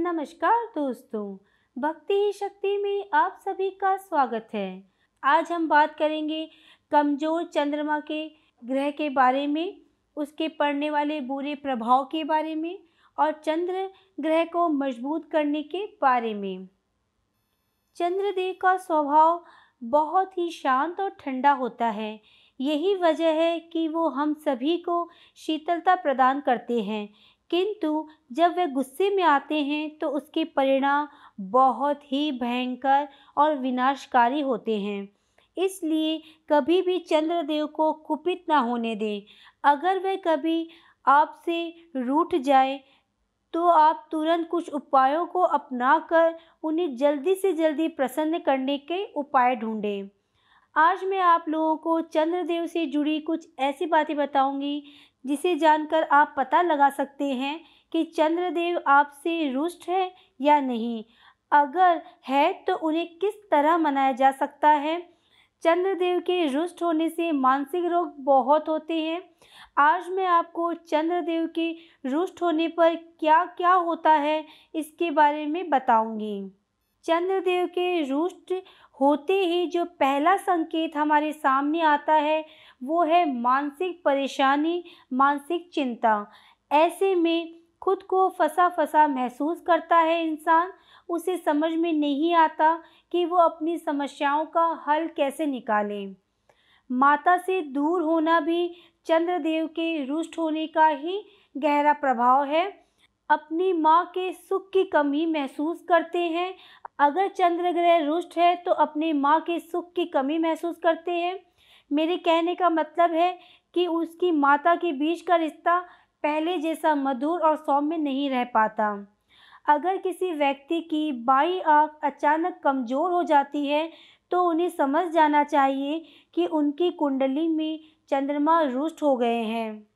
नमस्कार दोस्तों, भक्ति ही शक्ति में आप सभी का स्वागत है। आज हम बात करेंगे कमज़ोर चंद्रमा के ग्रह के बारे में, उसके पड़ने वाले बुरे प्रभाव के बारे में और चंद्र ग्रह को मज़बूत करने के बारे में। चंद्रदेव का स्वभाव बहुत ही शांत और ठंडा होता है। यही वजह है कि वो हम सभी को शीतलता प्रदान करते हैं। किंतु जब वे गुस्से में आते हैं तो उसके परिणाम बहुत ही भयंकर और विनाशकारी होते हैं। इसलिए कभी भी चंद्रदेव को कुपित ना होने दें। अगर वे कभी आपसे रूठ जाए तो आप तुरंत कुछ उपायों को अपनाकर उन्हें जल्दी से जल्दी प्रसन्न करने के उपाय ढूंढें। आज मैं आप लोगों को चंद्रदेव से जुड़ी कुछ ऐसी बातें बताऊँगी जिसे जानकर आप पता लगा सकते हैं कि चंद्रदेव आपसे रुष्ट है या नहीं। अगर है तो उन्हें किस तरह मनाया जा सकता है? चंद्रदेव के रुष्ट होने से मानसिक रोग बहुत होते हैं। आज मैं आपको चंद्रदेव के रुष्ट होने पर क्या क्या होता है इसके बारे में बताऊँगी। चंद्रदेव के रुष्ट होते ही जो पहला संकेत हमारे सामने आता है वो है मानसिक परेशानी, मानसिक चिंता। ऐसे में खुद को फंसा फंसा महसूस करता है इंसान। उसे समझ में नहीं आता कि वो अपनी समस्याओं का हल कैसे निकाले। माता से दूर होना भी चंद्रदेव के रुष्ट होने का ही गहरा प्रभाव है। अपनी माँ के सुख की कमी महसूस करते हैं। अगर चंद्र ग्रह रुष्ट है तो अपनी माँ के सुख की कमी महसूस करते हैं। मेरे कहने का मतलब है कि उसकी माता के बीच का रिश्ता पहले जैसा मधुर और सौम्य नहीं रह पाता। अगर किसी व्यक्ति की बाई आँख अचानक कमज़ोर हो जाती है तो उन्हें समझ जाना चाहिए कि उनकी कुंडली में चंद्रमा रुष्ट हो गए हैं।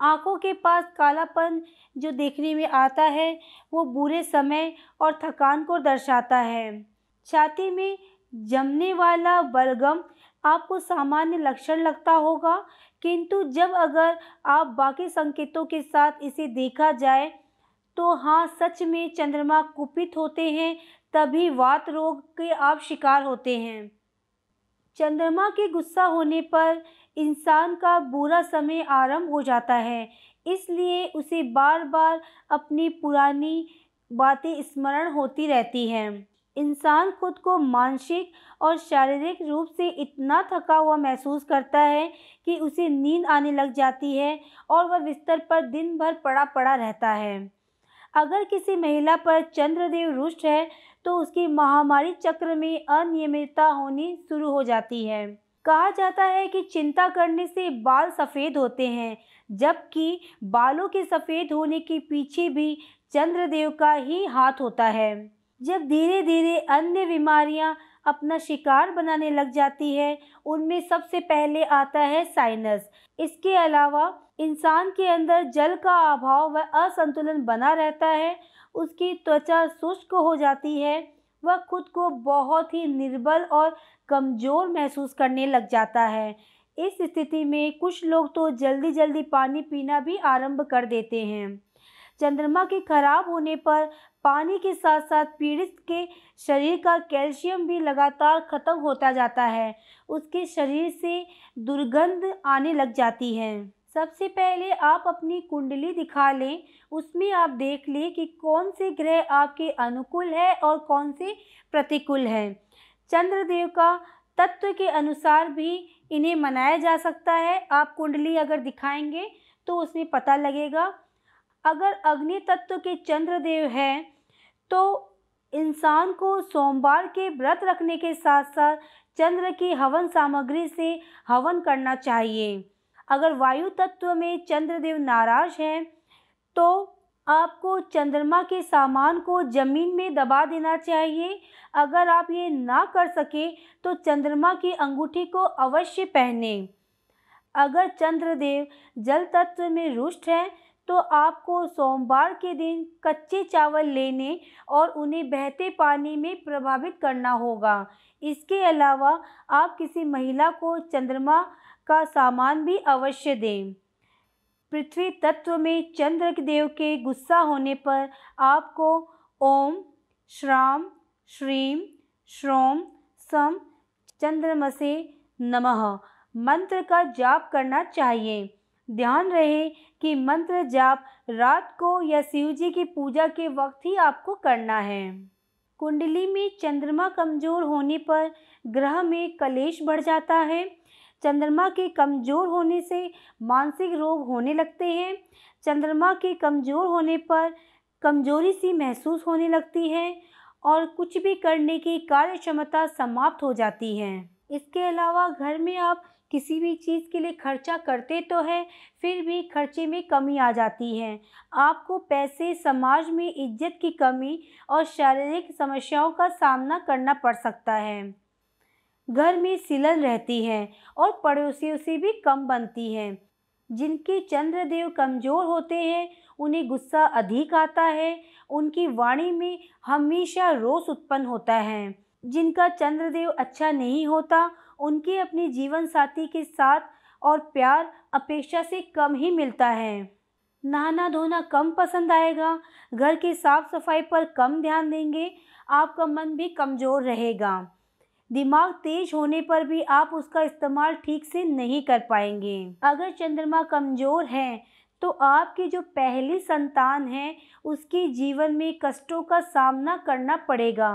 आँखों के पास कालापन जो देखने में आता है, वो बुरे समय और थकान को दर्शाता है। छाती में जमने वाला बलगम आपको सामान्य लक्षण लगता होगा। किंतु जब अगर आप बाकी संकेतों के साथ इसे देखा जाए तो हाँ सच में चंद्रमा कुपित होते हैं, तभी वात रोग के आप शिकार होते हैं। चंद्रमा के गुस्सा होने पर इंसान का बुरा समय आरंभ हो जाता है, इसलिए उसे बार बार अपनी पुरानी बातें स्मरण होती रहती हैं। इंसान खुद को मानसिक और शारीरिक रूप से इतना थका हुआ महसूस करता है कि उसे नींद आने लग जाती है और वह बिस्तर पर दिन भर पड़ा पड़ा रहता है। अगर किसी महिला पर चंद्रदेव रुष्ट है तो उसकी महामारी चक्र में अनियमितता होनी शुरू हो जाती है। कहा जाता है कि चिंता करने से बाल सफ़ेद होते हैं, जबकि बालों के सफ़ेद होने के पीछे भी चंद्रदेव का ही हाथ होता है। जब धीरे धीरे अन्य बीमारियाँ अपना शिकार बनाने लग जाती है, उनमें सबसे पहले आता है साइनस इसके अलावा इंसान के अंदर जल का अभाव व असंतुलन बना रहता है, उसकी त्वचा शुष्क हो जाती है, वह खुद को बहुत ही निर्बल और कमज़ोर महसूस करने लग जाता है। इस स्थिति में कुछ लोग तो जल्दी जल्दी पानी पीना भी आरंभ कर देते हैं। चंद्रमा के खराब होने पर पानी के साथ साथ पीड़ित के शरीर का कैल्शियम भी लगातार ख़त्म होता जाता है। उसके शरीर से दुर्गंध आने लग जाती है। सबसे पहले आप अपनी कुंडली दिखा लें। उसमें आप देख लें कि कौन से ग्रह आपके अनुकूल है और कौन से प्रतिकूल है। चंद्रदेव का तत्व के अनुसार भी इन्हें मनाया जा सकता है। आप कुंडली अगर दिखाएँगे तो उसमें पता लगेगा। अगर अग्नि तत्व के चंद्रदेव हैं तो इंसान को सोमवार के व्रत रखने के साथ साथ चंद्र की हवन सामग्री से हवन करना चाहिए। अगर वायु तत्व में चंद्रदेव नाराज़ हैं तो आपको चंद्रमा के सामान को ज़मीन में दबा देना चाहिए। अगर आप ये ना कर सके तो चंद्रमा की अंगूठी को अवश्य पहने। अगर चंद्रदेव जल तत्व में रुष्ट हैं तो आपको सोमवार के दिन कच्चे चावल लेने और उन्हें बहते पानी में प्रभावित करना होगा। इसके अलावा आप किसी महिला को चंद्रमा का सामान भी अवश्य दें। पृथ्वी तत्व में चंद्र देव के गुस्सा होने पर आपको ओम, श्राम, श्रीम, श्रोम, सम, चंद्रमसे नमः मंत्र का जाप करना चाहिए। ध्यान रहे कि मंत्र जाप रात को या शिव जी की पूजा के वक्त ही आपको करना है। कुंडली में चंद्रमा कमज़ोर होने पर ग्रह में कलेश बढ़ जाता है। चंद्रमा के कमज़ोर होने से मानसिक रोग होने लगते हैं। चंद्रमा के कमज़ोर होने पर कमज़ोरी सी महसूस होने लगती है और कुछ भी करने की कार्य क्षमता समाप्त हो जाती है। इसके अलावा घर में आप किसी भी चीज़ के लिए खर्चा करते तो हैं, फिर भी खर्चे में कमी आ जाती है। आपको पैसे, समाज में इज़्ज़त की कमी और शारीरिक समस्याओं का सामना करना पड़ सकता है। घर में सिलन रहती है और पड़ोसियों से भी कम बनती है। जिनके चंद्रदेव कमज़ोर होते हैं, उन्हें गुस्सा अधिक आता है, उनकी वाणी में हमेशा रोष उत्पन्न होता है। जिनका चंद्रदेव अच्छा नहीं होता उनके अपने जीवन साथी के साथ और प्यार अपेक्षा से कम ही मिलता है। नहाना धोना कम पसंद आएगा, घर की साफ़ सफ़ाई पर कम ध्यान देंगे, आपका मन भी कमज़ोर रहेगा। दिमाग तेज होने पर भी आप उसका इस्तेमाल ठीक से नहीं कर पाएँगे। अगर चंद्रमा कमज़ोर है तो आपकी जो पहली संतान है, उसके जीवन में कष्टों का सामना करना पड़ेगा।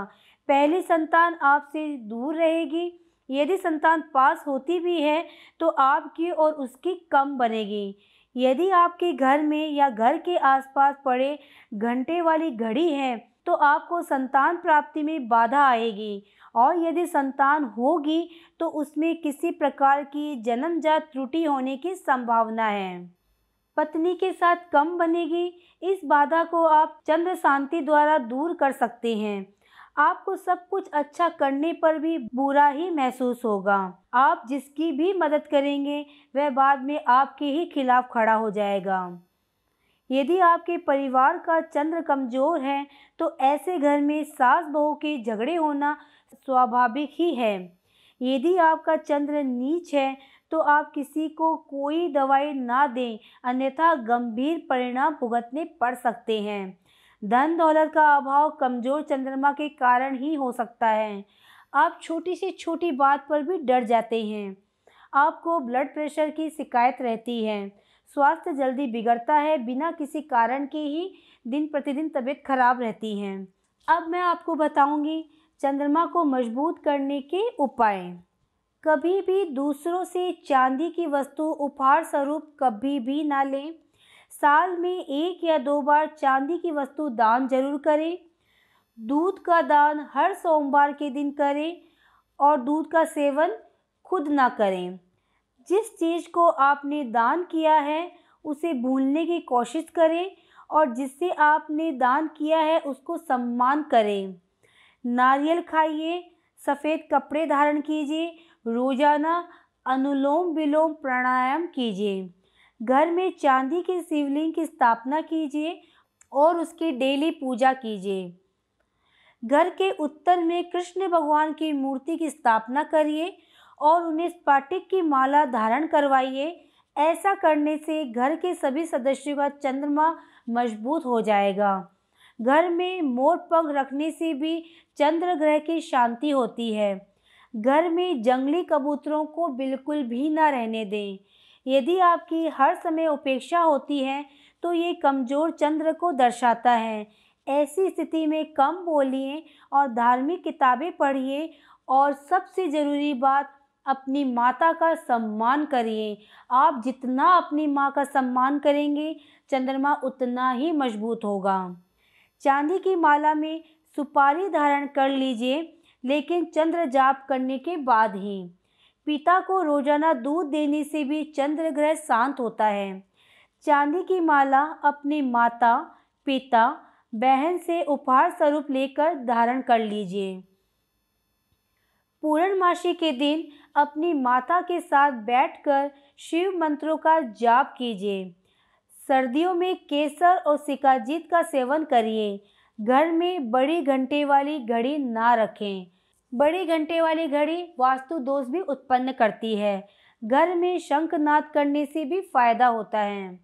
पहली संतान आपसे दूर रहेगी यदि संतान पास होती भी है तो आपकी और उसकी कम बनेगी। यदि आपके घर में या घर के आसपास पड़े घंटे वाली घड़ी है तो आपको संतान प्राप्ति में बाधा आएगी। और यदि संतान होगी तो उसमें किसी प्रकार की जन्मजात त्रुटि होने की संभावना है। पत्नी के साथ कम बनेगी, इस बाधा को आप चंद्र शांति द्वारा दूर कर सकते हैं। आपको सब कुछ अच्छा करने पर भी बुरा ही महसूस होगा। आप जिसकी भी मदद करेंगे, वह बाद में आपके ही खिलाफ खड़ा हो जाएगा। यदि आपके परिवार का चंद्र कमज़ोर है तो ऐसे घर में सास बहू के झगड़े होना स्वाभाविक ही है। यदि आपका चंद्र नीच है तो आप किसी को कोई दवाई ना दें, अन्यथा गंभीर परिणाम भुगतने पड़ सकते हैं। धन दौलत का अभाव कमज़ोर चंद्रमा के कारण ही हो सकता है। आप छोटी से छोटी बात पर भी डर जाते हैं। आपको ब्लड प्रेशर की शिकायत रहती है। स्वास्थ्य जल्दी बिगड़ता है, बिना किसी कारण के ही दिन प्रतिदिन तबीयत खराब रहती है। अब मैं आपको बताऊँगी चंद्रमा को मज़बूत करने के उपाय। कभी भी दूसरों से चांदी की वस्तु उपहार स्वरूप कभी भी ना लें। साल में एक या दो बार चांदी की वस्तु दान ज़रूर करें। दूध का दान हर सोमवार के दिन करें और दूध का सेवन खुद ना करें। जिस चीज़ को आपने दान किया है, उसे भूलने की कोशिश करें और जिससे आपने दान किया है, उसको सम्मान करें। नारियल खाइए, सफ़ेद कपड़े धारण कीजिए, रोज़ाना अनुलोम विलोम प्राणायाम कीजिए। घर में चांदी के शिवलिंग की स्थापना कीजिए और उसकी डेली पूजा कीजिए। घर के उत्तर में कृष्ण भगवान की मूर्ति की स्थापना करिए और उन्हें स्पाटिक की माला धारण करवाइए। ऐसा करने से घर के सभी सदस्यों का चंद्रमा मज़बूत हो जाएगा। घर में मोर पंख रखने से भी चंद्र ग्रह की शांति होती है। घर में जंगली कबूतरों को बिल्कुल भी ना रहने दें। यदि आपकी हर समय उपेक्षा होती है तो ये कमज़ोर चंद्र को दर्शाता है। ऐसी स्थिति में कम बोलिए और धार्मिक किताबें पढ़िए और सबसे ज़रूरी बात, अपनी माता का सम्मान करिए। आप जितना अपनी माँ का सम्मान करेंगे, चंद्रमा उतना ही मज़बूत होगा। चांदी की माला में सुपारी धारण कर लीजिए, लेकिन चंद्र जाप करने के बाद ही। पिता को रोज़ाना दूध देने से भी चंद्र ग्रह शांत होता है। चांदी की माला अपनी माता, पिता, बहन से उपहार स्वरूप लेकर धारण कर लीजिए। पूर्णमासी के दिन अपनी माता के साथ बैठकर शिव मंत्रों का जाप कीजिए। सर्दियों में केसर और सिकाजीत का सेवन करिए। घर में बड़ी घंटे वाली घड़ी ना रखें। बड़ी घंटे वाली घड़ी वास्तु दोष भी उत्पन्न करती है। घर में शंखनाद करने से भी फ़ायदा होता है।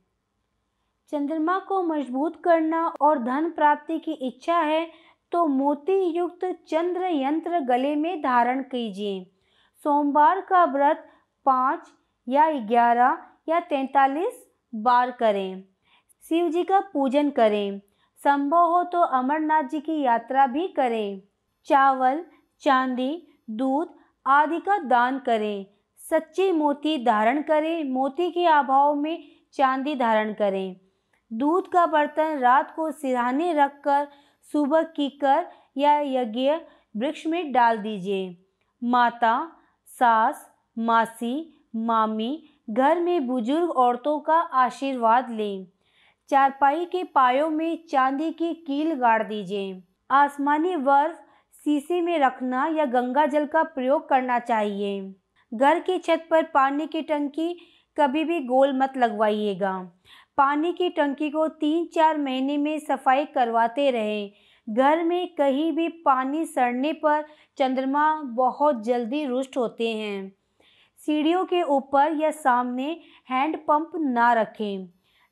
चंद्रमा को मज़बूत करना और धन प्राप्ति की इच्छा है तो मोती युक्त चंद्र यंत्र गले में धारण कीजिए। सोमवार का व्रत पाँच या ग्यारह या तैतालीस बार करें। शिव जी का पूजन करें। संभव हो तो अमरनाथ जी की यात्रा भी करें। चावल चांदी, दूध आदि का दान करें। सच्चे मोती धारण करें। मोती के अभाव में चांदी धारण करें। दूध का बर्तन रात को सिरहाने रखकर, सुबह कीकर या यज्ञ वृक्ष में डाल दीजिए। माता, सास, मासी, मामी, घर में बुज़ुर्ग औरतों का आशीर्वाद लें। चारपाई के पायों में चांदी की कील गाड़ दीजिए। आसमानी बर्फ़ शीशे में रखना या गंगा जल का प्रयोग करना चाहिए। घर की छत पर पानी की टंकी कभी भी गोल मत लगवाइएगा। पानी की टंकी को तीन चार महीने में सफ़ाई करवाते रहें। घर में कहीं भी पानी सड़ने पर चंद्रमा बहुत जल्दी रुष्ट होते हैं। सीढ़ियों के ऊपर या सामने हैंड पंप ना रखें।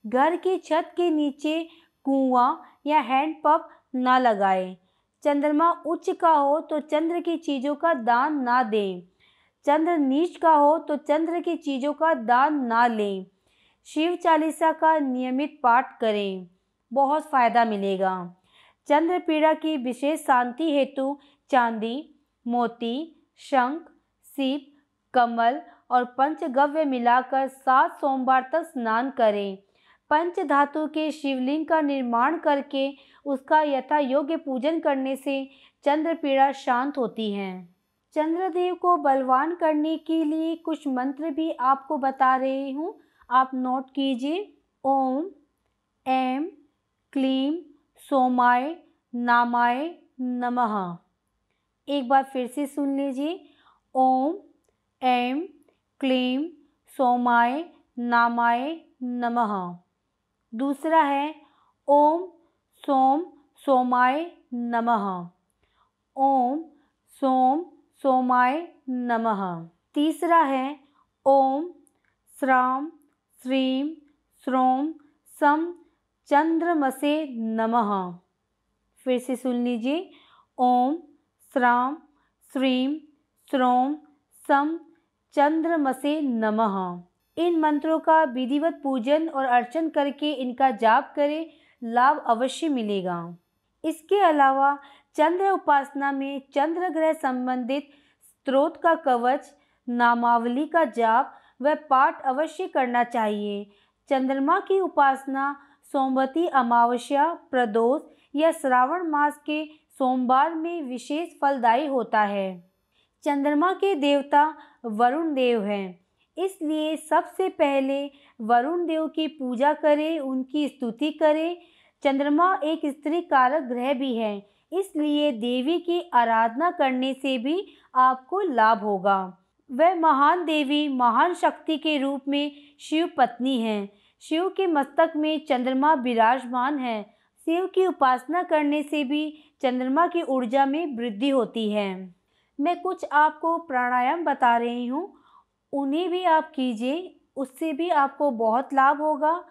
घर की छत के नीचे कुआँ या हैंड पंप ना लगाएँ। चंद्रमा उच्च का हो तो चंद्र की चीज़ों का दान ना दें। चंद्र नीच का हो तो चंद्र की चीज़ों का दान ना लें। शिव चालीसा का नियमित पाठ करें, बहुत फ़ायदा मिलेगा। चंद्र पीड़ा की विशेष शांति हेतु चांदी, मोती, शंख, सीप, कमल और पंचगव्य मिलाकर सात सोमवार तक स्नान करें। पंच धातु के शिवलिंग का निर्माण करके उसका यथा योग्य पूजन करने से चंद्र पीड़ा शांत होती है। चंद्रदेव को बलवान करने के लिए कुछ मंत्र भी आपको बता रही हूँ। आप नोट कीजिए। ओम एम क्लीम सोमाय, नामाय, नमः। एक बार फिर से सुन लीजिए। ओम एम क्लीम सोमाय, नामाय, नमः। दूसरा है ओम सोम सोमाय नमः। ओम सोम सोमाय नमः। तीसरा है ओम श्राम श्रीम श्रोम सम चंद्रमसे नमः। फिर से सुन लीजिए। ओम श्राम श्रीम श्रोम सम चंद्रमसे नमः। इन मंत्रों का विधिवत पूजन और अर्चन करके इनका जाप करें, लाभ अवश्य मिलेगा। इसके अलावा चंद्र उपासना में चंद्र ग्रह संबंधित स्त्रोत का कवच, नामावली का जाप व पाठ अवश्य करना चाहिए। चंद्रमा की उपासना सोमवती अमावस्या, प्रदोष या श्रावण मास के सोमवार में विशेष फलदायी होता है। चंद्रमा के देवता वरुण देव हैं। इसलिए सबसे पहले वरुण देव की पूजा करें, उनकी स्तुति करें। चंद्रमा एक स्त्री कारक ग्रह भी है, इसलिए देवी की आराधना करने से भी आपको लाभ होगा। वह महान देवी, महान शक्ति के रूप में शिव पत्नी हैं। शिव के मस्तक में चंद्रमा विराजमान है। शिव की उपासना करने से भी चंद्रमा की ऊर्जा में वृद्धि होती है। मैं कुछ आपको प्राणायाम बता रही हूँ। उन्हें भी आप कीजिए, उससे भी आपको बहुत लाभ होगा।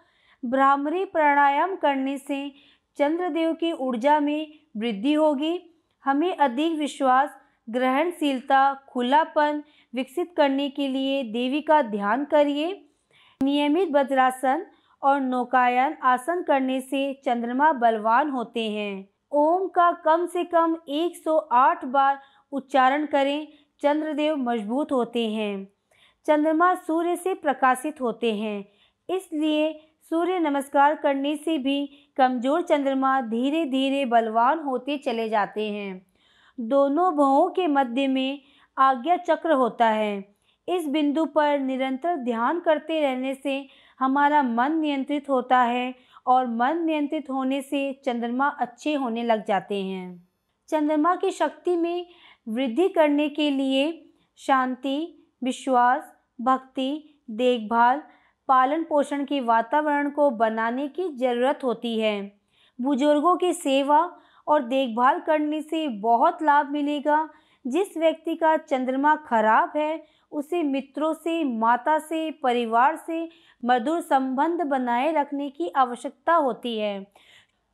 ब्राह्मरी प्राणायाम करने से चंद्रदेव की ऊर्जा में वृद्धि होगी। हमें अधिक विश्वास, ग्रहणशीलता, खुलापन विकसित करने के लिए देवी का ध्यान करिए। नियमित वज्रासन और नौकायन आसन करने से चंद्रमा बलवान होते हैं। ओम का कम से कम 108 बार उच्चारण करें, चंद्रदेव मज़बूत होते हैं। चंद्रमा सूर्य से प्रकाशित होते हैं। इसलिए सूर्य नमस्कार करने से भी कमज़ोर चंद्रमा धीरे धीरे बलवान होते चले जाते हैं। दोनों भवों के मध्य में आज्ञा चक्र होता है। इस बिंदु पर निरंतर ध्यान करते रहने से हमारा मन नियंत्रित होता है और मन नियंत्रित होने से चंद्रमा अच्छे होने लग जाते हैं। चंद्रमा की शक्ति में वृद्धि करने के लिए शांति, विश्वास भक्ति, देखभाल पालन पोषण के वातावरण को बनाने की ज़रूरत होती है। बुज़ुर्गों की सेवा और देखभाल करने से बहुत लाभ मिलेगा। जिस व्यक्ति का चंद्रमा खराब है, उसे मित्रों से, माता से, परिवार से मधुर संबंध बनाए रखने की आवश्यकता होती है।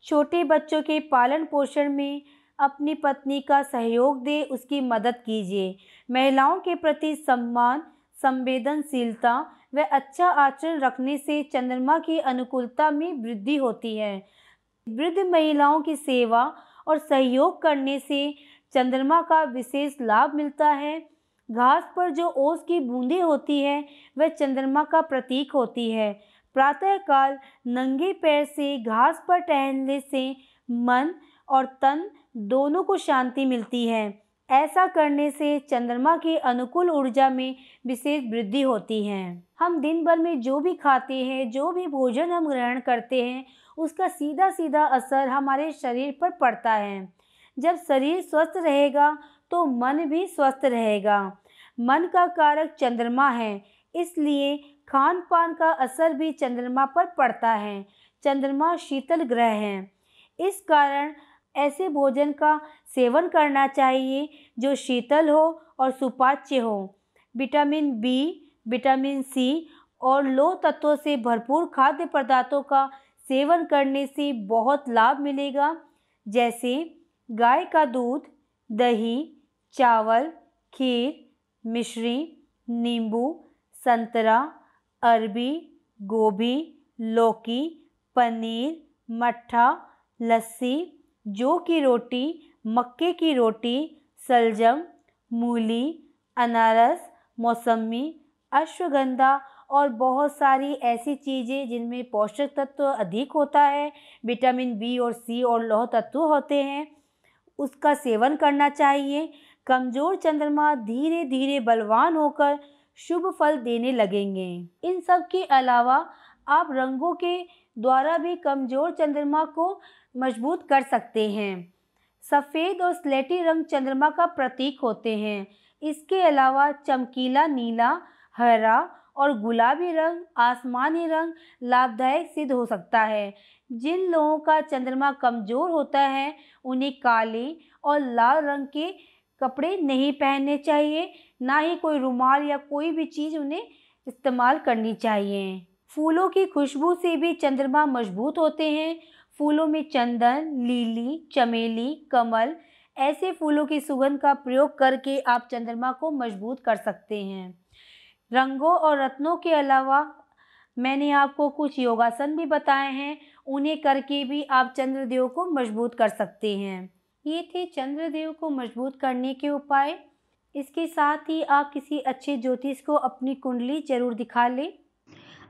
छोटे बच्चों के पालन पोषण में अपनी पत्नी का सहयोग दे उसकी मदद कीजिए। महिलाओं के प्रति सम्मान संवेदनशीलता व अच्छा आचरण रखने से चंद्रमा की अनुकूलता में वृद्धि होती है। वृद्ध महिलाओं की सेवा और सहयोग करने से चंद्रमा का विशेष लाभ मिलता है। घास पर जो ओस की बूंदें होती है, वह चंद्रमा का प्रतीक होती है। प्रातःकाल नंगे पैर से घास पर टहलने से मन और तन दोनों को शांति मिलती है। ऐसा करने से चंद्रमा की अनुकूल ऊर्जा में विशेष वृद्धि होती है। हम दिन भर में जो भी खाते हैं, जो भी भोजन हम ग्रहण करते हैं, उसका सीधा सीधा असर हमारे शरीर पर पड़ता है। जब शरीर स्वस्थ रहेगा तो मन भी स्वस्थ रहेगा। मन का कारक चंद्रमा है, इसलिए खान पान का असर भी चंद्रमा पर पड़ता है। चंद्रमा शीतल ग्रह है। इस कारण ऐसे भोजन का सेवन करना चाहिए जो शीतल हो और सुपाच्य हो। विटामिन बी विटामिन सी और लो तत्वों से भरपूर खाद्य पदार्थों का सेवन करने से बहुत लाभ मिलेगा। जैसे गाय का दूध, दही, चावल, खीर, मिश्री, नींबू, संतरा, अरबी, गोभी, लौकी, पनीर, मट्ठा, लस्सी जौ की रोटी, मक्के की रोटी सलजम मूली, अनारस मौसमी अश्वगंधा और बहुत सारी ऐसी चीज़ें जिनमें पोषक तत्व अधिक होता है, विटामिन बी और सी और लौह तत्व होते हैं। उसका सेवन करना चाहिए। कमज़ोर चंद्रमा धीरे धीरे बलवान होकर शुभ फल देने लगेंगे। इन सब के अलावा आप रंगों के द्वारा भी कमज़ोर चंद्रमा को मज़बूत कर सकते हैं। सफ़ेद और स्लेटी रंग चंद्रमा का प्रतीक होते हैं। इसके अलावा चमकीला, नीला, हरा और गुलाबी रंग, आसमानी रंग लाभदायक सिद्ध हो सकता है। जिन लोगों का चंद्रमा कमज़ोर होता है, उन्हें काले और लाल रंग के कपड़े नहीं पहनने चाहिए। ना ही कोई रुमाल या कोई भी चीज़ उन्हें इस्तेमाल करनी चाहिए। फूलों की खुशबू से भी चंद्रमा मज़बूत होते हैं फूलों में चंदन, लीली, चमेली, कमल, ऐसे फूलों की सुगंध का प्रयोग करके आप चंद्रमा को मज़बूत कर सकते हैं। रंगों और रत्नों के अलावा मैंने आपको कुछ योगासन भी बताए हैं, उन्हें करके भी आप चंद्रदेव को मज़बूत कर सकते हैं। ये थे चंद्रदेव को मज़बूत करने के उपाय। इसके साथ ही आप किसी अच्छे ज्योतिष को अपनी कुंडली ज़रूर दिखा लें।